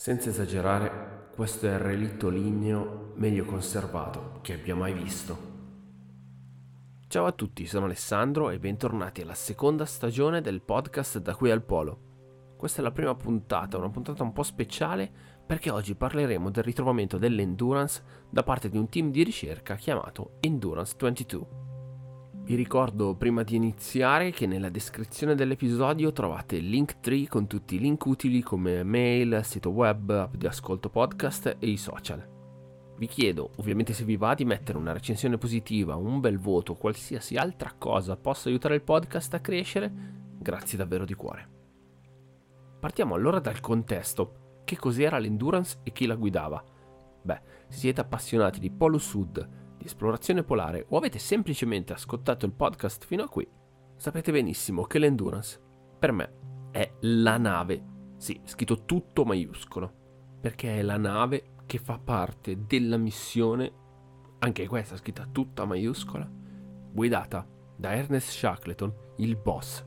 Senza esagerare, questo è il relitto ligneo meglio conservato che abbia mai visto. Ciao a tutti, sono Alessandro e bentornati alla seconda stagione del podcast Da qui al Polo. Questa è la prima puntata, una puntata un po' speciale perché oggi parleremo del ritrovamento dell'endurance da parte di un team di ricerca chiamato Endurance 22. Vi ricordo prima di iniziare che nella descrizione dell'episodio trovate il link tree con tutti i link utili come mail, sito web, app di ascolto podcast e i social. Vi chiedo, ovviamente se vi va, di mettere una recensione positiva, un bel voto, qualsiasi altra cosa possa aiutare il podcast a crescere, grazie davvero di cuore. Partiamo allora dal contesto. Che cos'era l'endurance e chi la guidava? Beh, se siete appassionati di Polo Sud, di esplorazione polare o avete semplicemente ascoltato il podcast fino a qui, sapete benissimo che l'endurance per me è la nave, sì, scritto tutto maiuscolo, perché è la nave che fa parte della missione, anche questa scritta tutta maiuscola, guidata da Ernest Shackleton, il boss,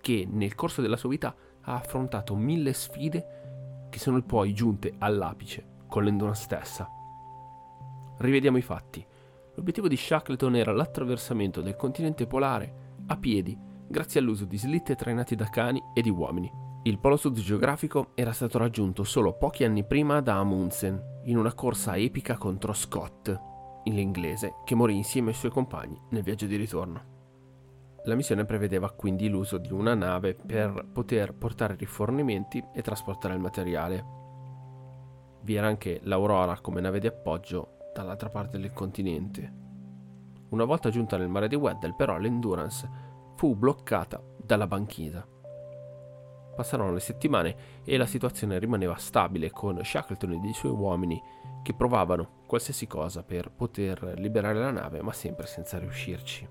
che nel corso della sua vita ha affrontato mille sfide che sono poi giunte all'apice con l'endurance stessa. Rivediamo i fatti. L'obiettivo di Shackleton era l'attraversamento del continente polare a piedi, grazie all'uso di slitte trainati da cani e di uomini. Il polo sud geografico era stato raggiunto solo pochi anni prima da Amundsen, in una corsa epica contro Scott, l'inglese, che morì insieme ai suoi compagni nel viaggio di ritorno. La missione prevedeva quindi l'uso di una nave per poter portare rifornimenti e trasportare il materiale. Vi era anche l'Aurora come nave di appoggio dall'altra parte del continente. Una volta giunta nel mare di Weddell, però, l'Endurance fu bloccata dalla banchisa. Passarono le settimane e la situazione rimaneva stabile con Shackleton e i suoi uomini che provavano qualsiasi cosa per poter liberare la nave, ma sempre senza riuscirci.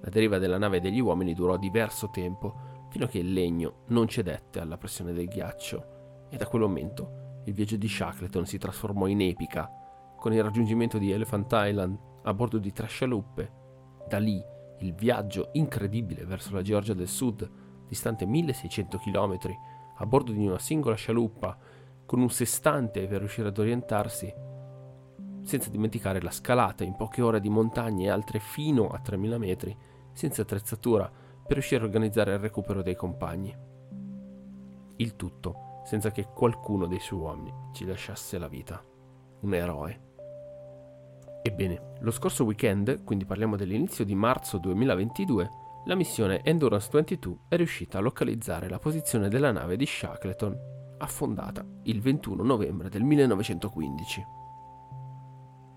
La deriva della nave e degli uomini durò diverso tempo, fino a che il legno non cedette alla pressione del ghiaccio, e da quel momento il viaggio di Shackleton si trasformò in epica con il raggiungimento di Elephant Island a bordo di tre scialuppe. Da lì il viaggio incredibile verso la Georgia del Sud, distante 1600 km, a bordo di una singola scialuppa, con un sestante per riuscire ad orientarsi, senza dimenticare la scalata in poche ore di montagne e altre fino a 3000 metri, senza attrezzatura, per riuscire a organizzare il recupero dei compagni. Il tutto senza che qualcuno dei suoi uomini ci lasciasse la vita. Un eroe. Ebbene, lo scorso weekend, quindi parliamo dell'inizio di marzo 2022, la missione Endurance 22 è riuscita a localizzare la posizione della nave di Shackleton, affondata il 21 novembre del 1915.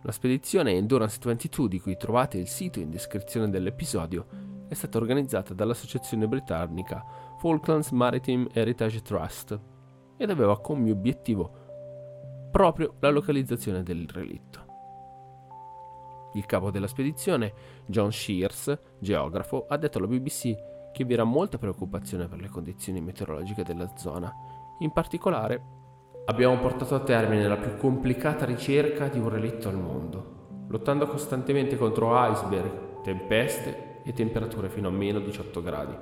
La spedizione Endurance 22, di cui trovate il sito in descrizione dell'episodio, è stata organizzata dall'associazione britannica Falklands Maritime Heritage Trust ed aveva come obiettivo proprio la localizzazione del relitto. Il capo della spedizione, John Shears, geografo, ha detto alla BBC che vi era molta preoccupazione per le condizioni meteorologiche della zona. In particolare, abbiamo portato a termine la più complicata ricerca di un relitto al mondo, lottando costantemente contro iceberg, tempeste e temperature fino a meno 18 gradi.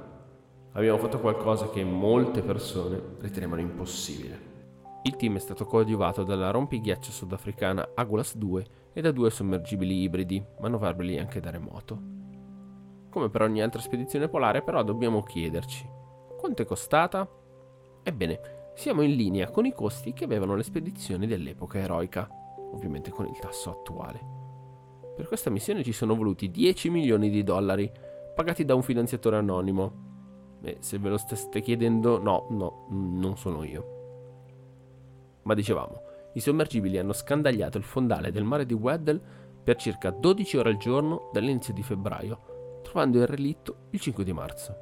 Abbiamo fatto qualcosa che molte persone ritenevano impossibile. Il team è stato coadiuvato dalla rompighiaccio sudafricana Agulas 2 e da due sommergibili ibridi, manovrabili anche da remoto. Come per ogni altra spedizione polare, però, dobbiamo chiederci: quanto è costata? Ebbene, siamo in linea con i costi che avevano le spedizioni dell'epoca eroica, ovviamente con il tasso attuale. Per questa missione ci sono voluti 10 milioni di dollari, pagati da un finanziatore anonimo. E se ve lo steste chiedendo, no, no, non sono io. Ma dicevamo, i sommergibili hanno scandagliato il fondale del mare di Weddell per circa 12 ore al giorno dall'inizio di febbraio, trovando il relitto il 5 di marzo.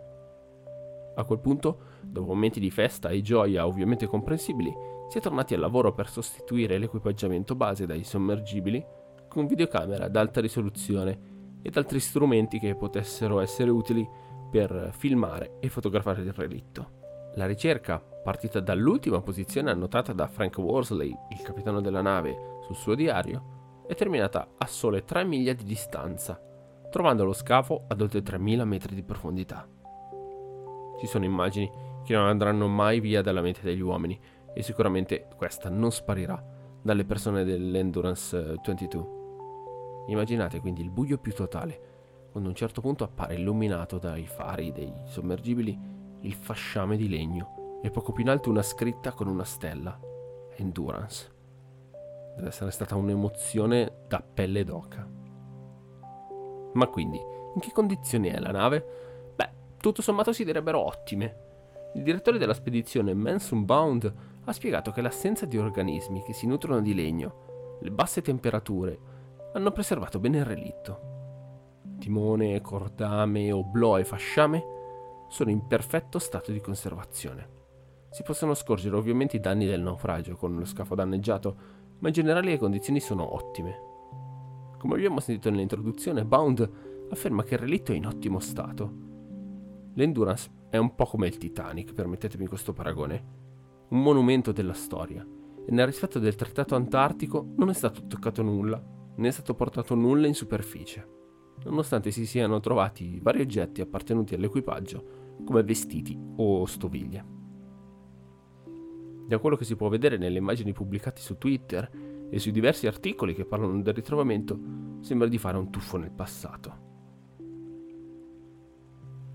A quel punto, dopo momenti di festa e gioia ovviamente comprensibili, si è tornati al lavoro per sostituire l'equipaggiamento base dai sommergibili con videocamera ad alta risoluzione ed altri strumenti che potessero essere utili per filmare e fotografare il relitto. La ricerca, partita dall'ultima posizione annotata da Frank Worsley, il capitano della nave, sul suo diario, è terminata a sole 3 miglia di distanza, trovando lo scafo ad oltre 3000 metri di profondità. Ci sono immagini che non andranno mai via dalla mente degli uomini, e sicuramente questa non sparirà dalle persone dell'Endurance 22. Eh, Immaginate quindi il buio più totale, quando a un certo punto appare illuminato dai fari dei sommergibili il fasciame di legno e poco più in alto una scritta con una stella, Endurance. Deve essere stata un'emozione da pelle d'oca. Ma quindi, in che condizioni è la nave? Beh, tutto sommato si direbbero ottime. Il direttore della spedizione Manson Bound ha spiegato che l'assenza di organismi che si nutrono di legno, le basse temperature, hanno preservato bene il relitto. Timone, cordame, oblò e fasciame sono in perfetto stato di conservazione. Si possono scorgere ovviamente i danni del naufragio con lo scafo danneggiato, ma in generale le condizioni sono ottime. Come abbiamo sentito nell'introduzione, Bound afferma che il relitto è in ottimo stato. L'Endurance è un po' come il Titanic, permettetemi questo paragone, un monumento della storia, e nel rispetto del trattato antartico non è stato toccato nulla, né è stato portato nulla in superficie, nonostante si siano trovati vari oggetti appartenuti all'equipaggio, come vestiti o stoviglie. Da quello che si può vedere nelle immagini pubblicate su Twitter e sui diversi articoli che parlano del ritrovamento, sembra di fare un tuffo nel passato.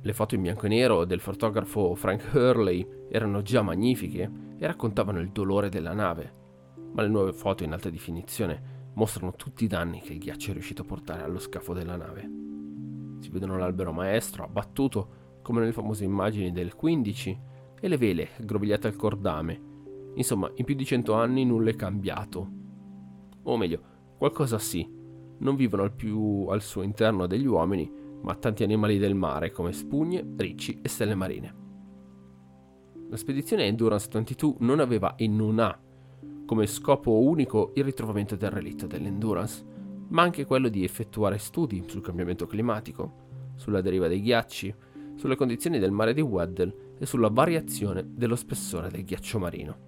Le foto in bianco e nero del fotografo Frank Hurley erano già magnifiche e raccontavano il dolore della nave, ma le nuove foto in alta definizione mostrano tutti i danni che il ghiaccio è riuscito a portare allo scafo della nave. Si vedono l'albero maestro abbattuto come nelle famose immagini del 15 e le vele aggrovigliate al cordame. Insomma, in più di cento anni nulla è cambiato. O meglio, qualcosa sì. Non vivono più al suo interno degli uomini, ma tanti animali del mare come spugne, ricci e stelle marine. La spedizione Endurance 22 non aveva e non ha come scopo unico il ritrovamento del relitto dell'Endurance, ma anche quello di effettuare studi sul cambiamento climatico, sulla deriva dei ghiacci, sulle condizioni del mare di Weddell e sulla variazione dello spessore del ghiaccio marino.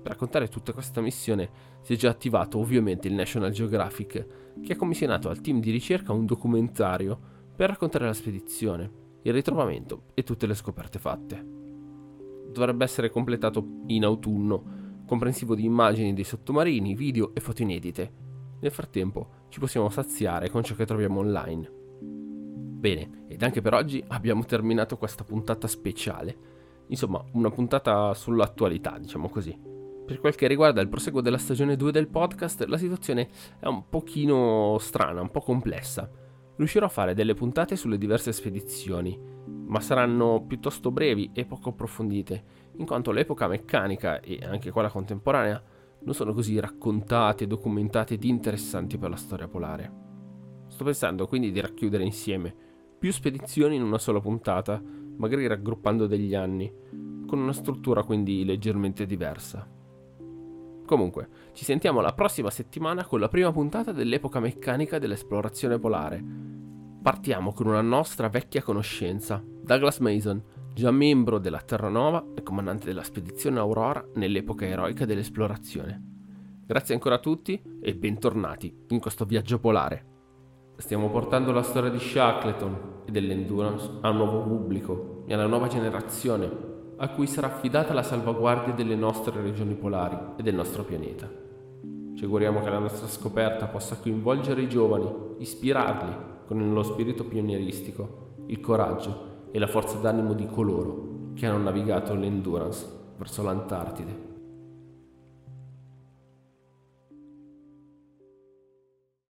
Per raccontare tutta questa missione si è già attivato ovviamente il National Geographic, che ha commissionato al team di ricerca un documentario per raccontare la spedizione, il ritrovamento e tutte le scoperte fatte. Dovrebbe essere completato in autunno, comprensivo di immagini dei sottomarini, video e foto inedite. Nel frattempo ci possiamo saziare con ciò che troviamo online. Bene, ed anche per oggi abbiamo terminato questa puntata speciale. Insomma, una puntata sull'attualità, diciamo così. Per quel che riguarda il proseguo della stagione 2 del podcast, la situazione è un pochino strana, un po' complessa. Riuscirò a fare delle puntate sulle diverse spedizioni, ma saranno piuttosto brevi e poco approfondite, in quanto l'epoca meccanica e anche quella contemporanea non sono così raccontate, documentate ed interessanti per la storia polare. Sto pensando quindi di racchiudere insieme più spedizioni in una sola puntata, magari raggruppando degli anni, con una struttura quindi leggermente diversa. Comunque, ci sentiamo la prossima settimana con la prima puntata dell'epoca meccanica dell'esplorazione polare. Partiamo con una nostra vecchia conoscenza, Douglas Mason, già membro della Terranova e comandante della spedizione Aurora nell'epoca eroica dell'esplorazione. Grazie ancora a tutti e bentornati in questo viaggio polare. Stiamo portando la storia di Shackleton e dell'Endurance a un nuovo pubblico e alla nuova generazione a cui sarà affidata la salvaguardia delle nostre regioni polari e del nostro pianeta. Ci auguriamo che la nostra scoperta possa coinvolgere i giovani, ispirarli con lo spirito pionieristico, il coraggio e la forza d'animo di coloro che hanno navigato l'Endurance verso l'Antartide.